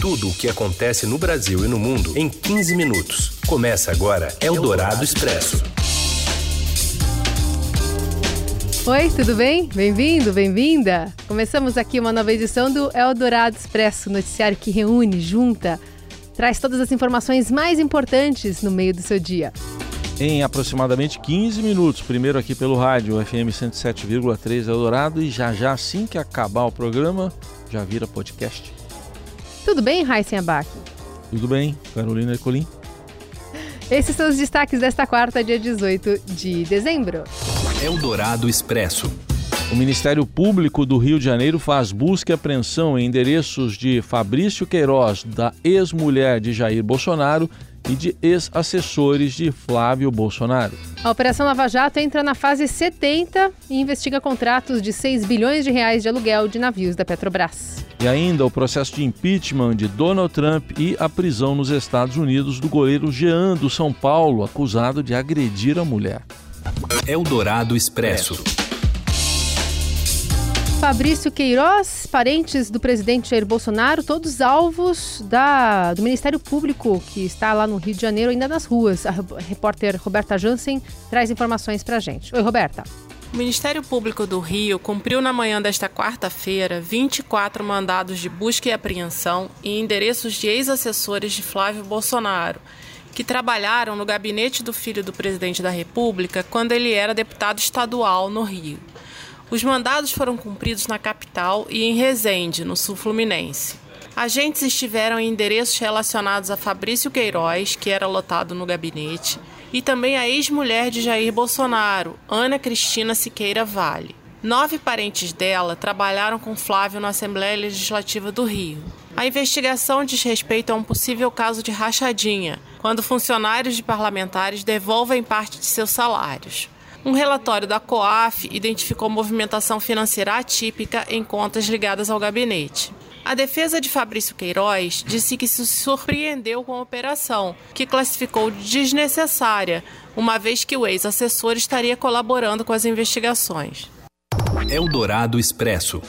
Tudo o que acontece no Brasil e no mundo em 15 minutos. Começa agora Eldorado Expresso. Oi, tudo bem? Bem-vindo, bem-vinda. Começamos aqui uma nova edição do Eldorado Expresso, noticiário que reúne, junta, traz todas as informações mais importantes no meio do seu dia. Em aproximadamente 15 minutos, primeiro aqui pelo rádio FM 107,3 Eldorado e já já assim que acabar o programa, já vira podcast. Tudo bem, Raíssen Abac? Tudo bem, Carolina Ercolim? Esses são os destaques desta quarta, dia 18 de dezembro. Eldorado Expresso. O Ministério Público do Rio de Janeiro faz busca e apreensão em endereços de Fabrício Queiroz, da ex-mulher de Jair Bolsonaro e de ex-assessores de Flávio Bolsonaro. A Operação Lava Jato entra na fase 70 e investiga contratos de 6 bilhões de reais de aluguel de navios da Petrobras. E ainda o processo de impeachment de Donald Trump e a prisão nos Estados Unidos do goleiro Jean do São Paulo, acusado de agredir a mulher. Eldorado Expresso. Fabrício Queiroz, parentes do presidente Jair Bolsonaro, todos alvos da, do Ministério Público, que está lá no Rio de Janeiro, ainda nas ruas. A repórter Roberta Jansen traz informações para gente. Oi, Roberta. O Ministério Público do Rio cumpriu na manhã desta quarta-feira 24 mandados de busca e apreensão em endereços de ex-assessores de Flávio Bolsonaro, que trabalharam no gabinete do filho do presidente da República quando ele era deputado estadual no Rio. Os mandados foram cumpridos na capital e em Resende, no sul fluminense. Agentes estiveram em endereços relacionados a Fabrício Queiroz, que era lotado no gabinete, e também a ex-mulher de Jair Bolsonaro, Ana Cristina Siqueira Vale. Nove parentes dela trabalharam com Flávio na Assembleia Legislativa do Rio. A investigação diz respeito a um possível caso de rachadinha, quando funcionários de parlamentares devolvem parte de seus salários. Um relatório da COAF identificou movimentação financeira atípica em contas ligadas ao gabinete. A defesa de Fabrício Queiroz disse que se surpreendeu com a operação, que classificou de desnecessária, uma vez que o ex-assessor estaria colaborando com as investigações. Eldorado Expresso.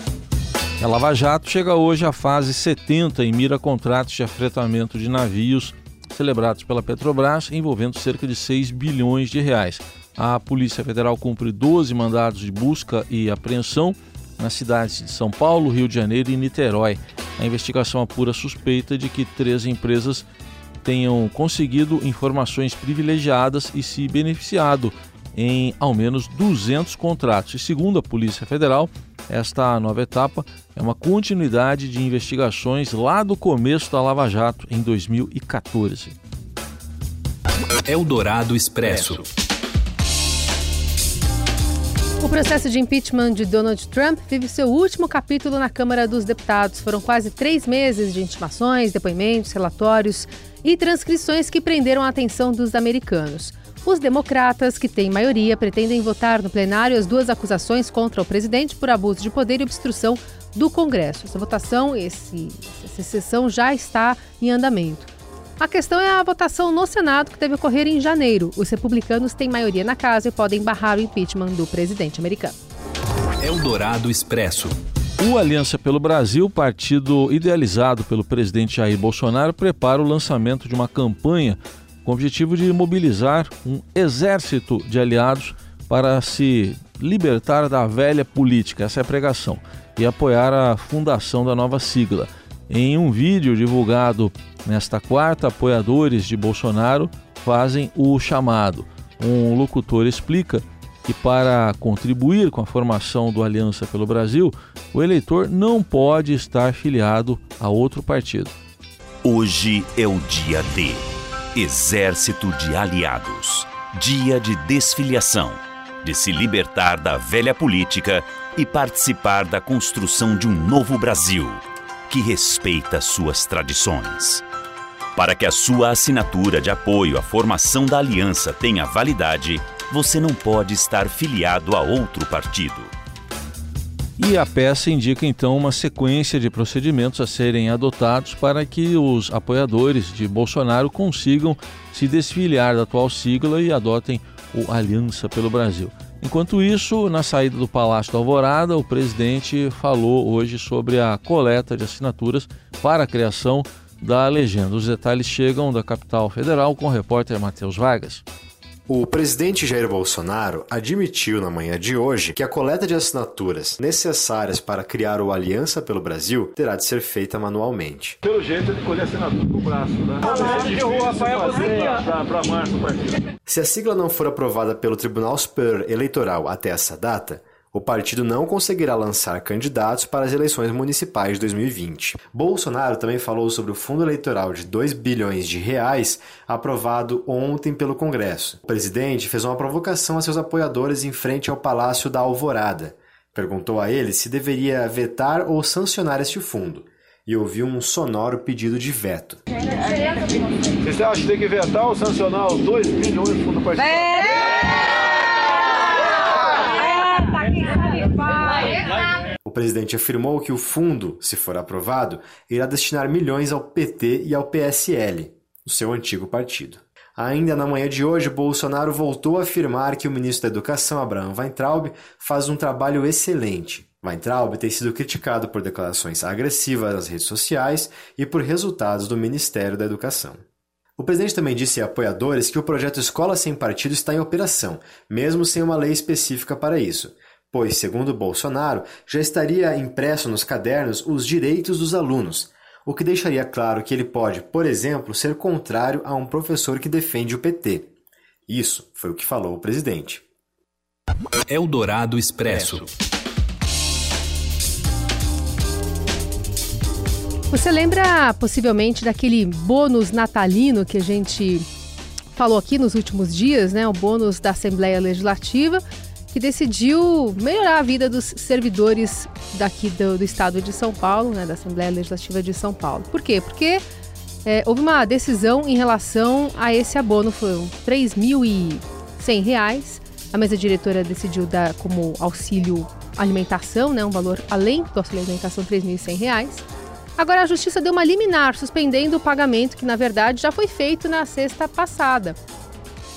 A Lava Jato chega hoje à fase 70 e mira contratos de afretamento de navios celebrados pela Petrobras envolvendo cerca de 6 bilhões de reais. A Polícia Federal cumpre 12 mandados de busca e apreensão nas cidades de São Paulo, Rio de Janeiro e Niterói. A investigação apura suspeita de que três empresas tenham conseguido informações privilegiadas e se beneficiado em ao menos 200 contratos. E segundo a Polícia Federal, esta nova etapa é uma continuidade de investigações lá do começo da Lava Jato, em 2014. Eldorado Expresso. O processo de impeachment de Donald Trump vive seu último capítulo na Câmara dos Deputados. Foram quase três meses de intimações, depoimentos, relatórios e transcrições que prenderam a atenção dos americanos. Os democratas, que têm maioria, pretendem votar no plenário as duas acusações contra o presidente por abuso de poder e obstrução do Congresso. Essa votação, esse, essa sessão já está em andamento. A questão é a votação no Senado, que deve ocorrer em janeiro. Os republicanos têm maioria na casa e podem barrar o impeachment do presidente americano. Eldorado Expresso. O Aliança pelo Brasil, partido idealizado pelo presidente Jair Bolsonaro, prepara o lançamento de uma campanha com o objetivo de mobilizar um exército de aliados para se libertar da velha política, essa é a pregação, e apoiar a fundação da nova sigla. Em um vídeo divulgado nesta quarta, apoiadores de Bolsonaro fazem o chamado. Um locutor explica que para contribuir com a formação do Aliança pelo Brasil, o eleitor não pode estar filiado a outro partido. Hoje é o dia D. Exército de Aliados. Dia de desfiliação, de se libertar da velha política e participar da construção de um novo Brasil que respeita suas tradições. Para que a sua assinatura de apoio à formação da aliança tenha validade, você não pode estar filiado a outro partido. E a peça indica então uma sequência de procedimentos a serem adotados para que os apoiadores de Bolsonaro consigam se desfiliar da atual sigla e adotem o Aliança pelo Brasil. Enquanto isso, na saída do Palácio da Alvorada, o presidente falou hoje sobre a coleta de assinaturas para a criação da legenda. Os detalhes chegam da capital federal com o repórter Matheus Vargas. O presidente Jair Bolsonaro admitiu na manhã de hoje que a coleta de assinaturas necessárias para criar o Aliança pelo Brasil terá de ser feita manualmente. Pelo jeito, ele colher assinatura com o braço, né? Se a sigla não for aprovada pelo Tribunal Superior Eleitoral até essa data, o partido não conseguirá lançar candidatos para as eleições municipais de 2020. Bolsonaro também falou sobre o fundo eleitoral de 2 bilhões de reais aprovado ontem pelo Congresso. O presidente fez uma provocação a seus apoiadores em frente ao Palácio da Alvorada. Perguntou a eles se deveria vetar ou sancionar este fundo e ouviu um sonoro pedido de veto. Você acha que tem que vetar ou sancionar os 2 bilhões do fundo partidário? É! O presidente afirmou que o fundo, se for aprovado, irá destinar milhões ao PT e ao PSL, o seu antigo partido. Ainda na manhã de hoje, Bolsonaro voltou a afirmar que o ministro da Educação, Abraham Weintraub, faz um trabalho excelente. Weintraub tem sido criticado por declarações agressivas nas redes sociais e por resultados do Ministério da Educação. O presidente também disse a apoiadores que o projeto Escola Sem Partido está em operação, mesmo sem uma lei específica para isso, pois, segundo Bolsonaro, já estaria impresso nos cadernos os direitos dos alunos, o que deixaria claro que ele pode, por exemplo, ser contrário a um professor que defende o PT. Isso foi o que falou o presidente. Eldorado Expresso. Você lembra possivelmente daquele bônus natalino que a gente falou aqui nos últimos dias, né? O bônus da Assembleia Legislativa que decidiu melhorar a vida dos servidores daqui do, do estado de São Paulo, né, da Assembleia Legislativa de São Paulo. Por quê? Porque é, houve uma decisão em relação a esse abono, foram R$ 3.100. A mesa diretora decidiu dar como auxílio alimentação, né, um valor além do auxílio alimentação, R$ 3.100. Agora a justiça deu uma liminar, suspendendo o pagamento que na verdade já foi feito na sexta passada.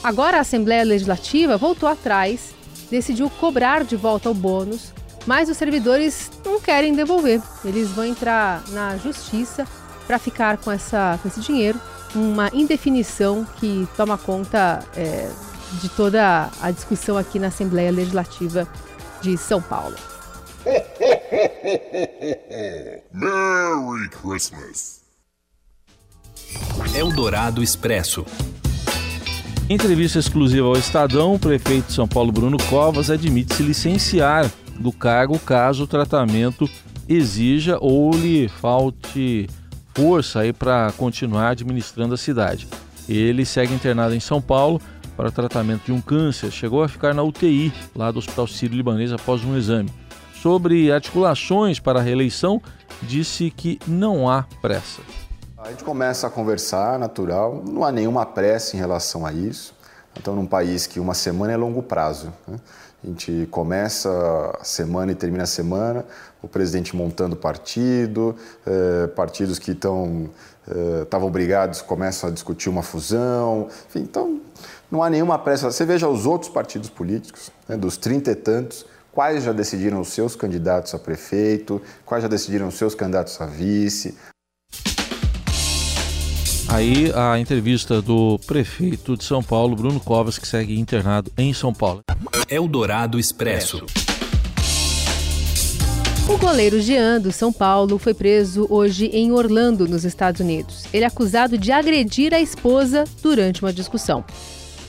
Agora a Assembleia Legislativa voltou atrás decidiu cobrar de volta o bônus, mas os servidores não querem devolver. Eles vão entrar na justiça para ficar com, essa, com esse dinheiro, uma indefinição que toma conta é, de toda a discussão aqui na Assembleia Legislativa de São Paulo. Merry Christmas! Eldorado Expresso. Em entrevista exclusiva ao Estadão, o prefeito de São Paulo, Bruno Covas, admite se licenciar do cargo caso o tratamento exija ou lhe falte força aí para continuar administrando a cidade. Ele segue internado em São Paulo para tratamento de um câncer. Chegou a ficar na UTI lá do Hospital Sírio-Libanês após um exame. Sobre articulações para a reeleição, disse que não há pressa. A gente começa a conversar, natural, não há nenhuma pressa em relação a isso. Então, num país que uma semana é longo prazo. Né? A gente começa a semana e termina a semana, o presidente montando partido, eh, partidos que estavam eh, brigados começam a discutir uma fusão. Enfim, então, não há nenhuma pressa. Você veja os outros partidos políticos, né, dos trinta e tantos, quais já decidiram os seus candidatos a prefeito, quais já decidiram os seus candidatos a vice. Aí a entrevista do prefeito de São Paulo, Bruno Covas, que segue internado em São Paulo. Eldorado Expresso. O goleiro Jean do São Paulo foi preso hoje em Orlando, nos Estados Unidos. Ele é acusado de agredir a esposa durante uma discussão.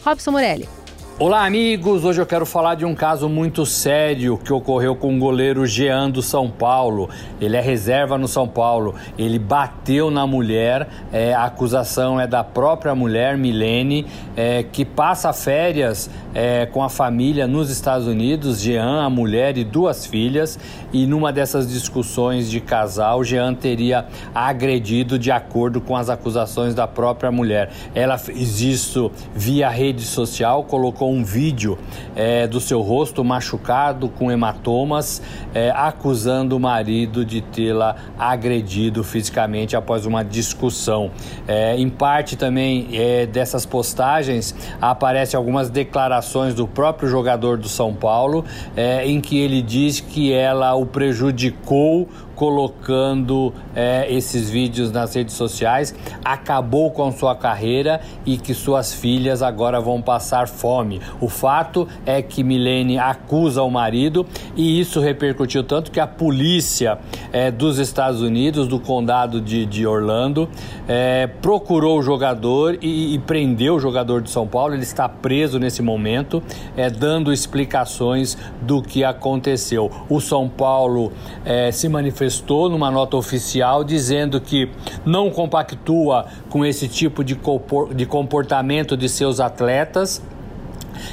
Robson Morelli. Olá, amigos! Hoje eu quero falar de um caso muito sério que ocorreu com o goleiro Jean do São Paulo. Ele é reserva no São Paulo. Ele bateu na mulher. É, a acusação é da própria mulher, Milene, é, que passa férias é, com a família nos Estados Unidos. Jean, a mulher e duas filhas. E numa dessas discussões de casal, Jean teria agredido de acordo com as acusações da própria mulher. Ela fez isso via rede social, colocou um vídeo é, do seu rosto machucado com hematomas, é, acusando o marido de tê-la agredido fisicamente após uma discussão. É, em parte também é, dessas postagens aparecem algumas declarações do próprio jogador do São Paulo, é, em que ele diz que ela o prejudicou colocando é, esses vídeos nas redes sociais, acabou com sua carreira e que suas filhas agora vão passar fome. O fato é que Milene acusa o marido e isso repercutiu tanto que a polícia é, dos Estados Unidos, do condado de, de Orlando, é, procurou o jogador e, e, prendeu o jogador de São Paulo. Ele está preso nesse momento, é, dando explicações do que aconteceu. O São Paulo é, se manifestou numa nota oficial dizendo que não compactua com esse tipo de comportamento de seus atletas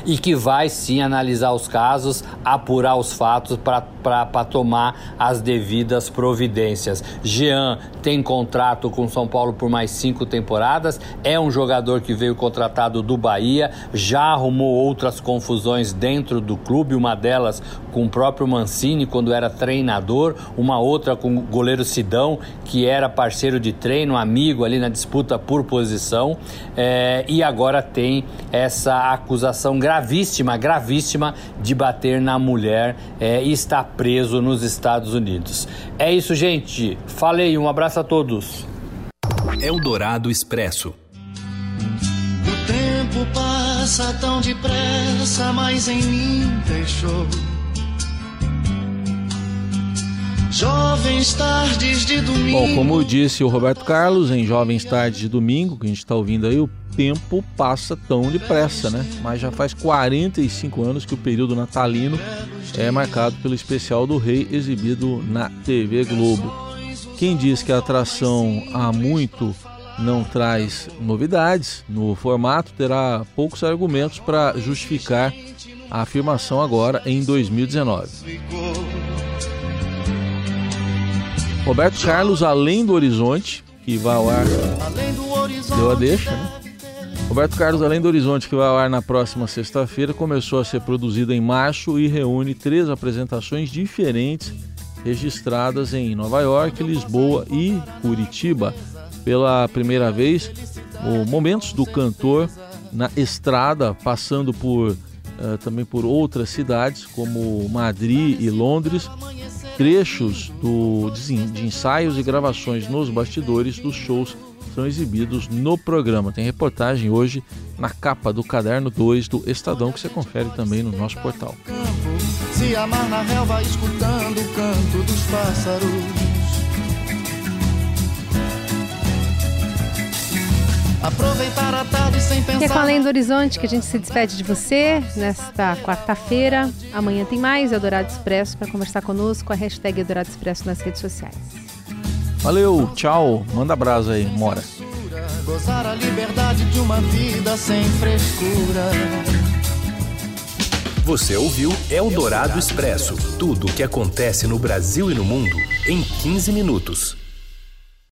e que vai sim analisar os casos, apurar os fatos para tomar as devidas providências. Jean tem contrato com São Paulo por mais cinco temporadas, é um jogador que veio contratado do Bahia, já arrumou outras confusões dentro do clube, uma delas com o próprio Mancini quando era treinador, uma outra com o goleiro Sidão, que era parceiro de treino, amigo ali na disputa por posição, é, e agora tem essa acusação gravíssima, gravíssima de bater na mulher é, e está preso nos Estados Unidos. É isso, gente. Falei, um abraço a todos. Eldorado Expresso. O tempo passa tão depressa, mas em mim deixou Jovens tardes de domingo. Bom, como disse o Roberto Carlos em Jovens Tardes de Domingo, que a gente está ouvindo aí, o tempo passa tão depressa, né? Mas já faz 45 anos que o período natalino é marcado pelo especial do Rei exibido na TV Globo. Quem diz que a atração há muito não traz novidades no formato terá poucos argumentos para justificar a afirmação agora em 2019. Roberto Carlos, Além do Horizonte, que vai ao ar. Deu a deixa, né? Roberto Carlos, Além do Horizonte, que vai ao ar na próxima sexta-feira, começou a ser produzido em março e reúne três apresentações diferentes registradas em Nova York, Lisboa e Curitiba. Pela primeira vez, o momentos do cantor na estrada, passando por uh, também por outras cidades como Madrid e Londres, Trechos do, de ensaios e gravações nos bastidores dos shows são exibidos no programa. Tem reportagem hoje na capa do caderno 2 do Estadão que você confere também no nosso portal. Se amar na relva escutando o canto dos pássaros Aproveitar a tarde sem pensar. E é com Além do Horizonte que a gente se despede de você nesta quarta-feira. Amanhã tem mais Eldorado Expresso para conversar conosco. A hashtag Eldorado Expresso nas redes sociais. Valeu, tchau. Manda brasa aí, Mora. Gozar a liberdade de uma vida sem frescura. Você ouviu Eldorado Expresso tudo o que acontece no Brasil e no mundo em 15 minutos.